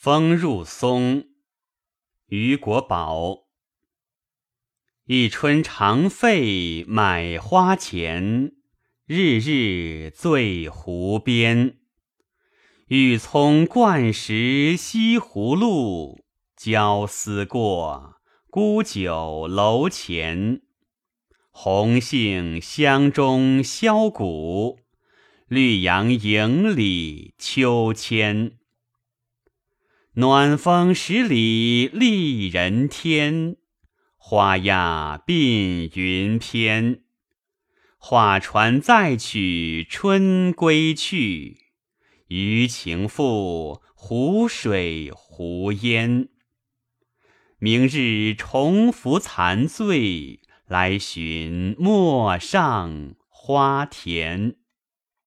风入松，虞国宝。一春长费买花钱，日日醉湖边。欲从灌石西湖路，交思过沽酒楼前。红杏香中箫鼓，绿杨影里秋千。暖风十里丽人天，花压鬓云偏。画船载取春归去，余情付湖水湖烟。明日重拂残醉，来寻陌上花田。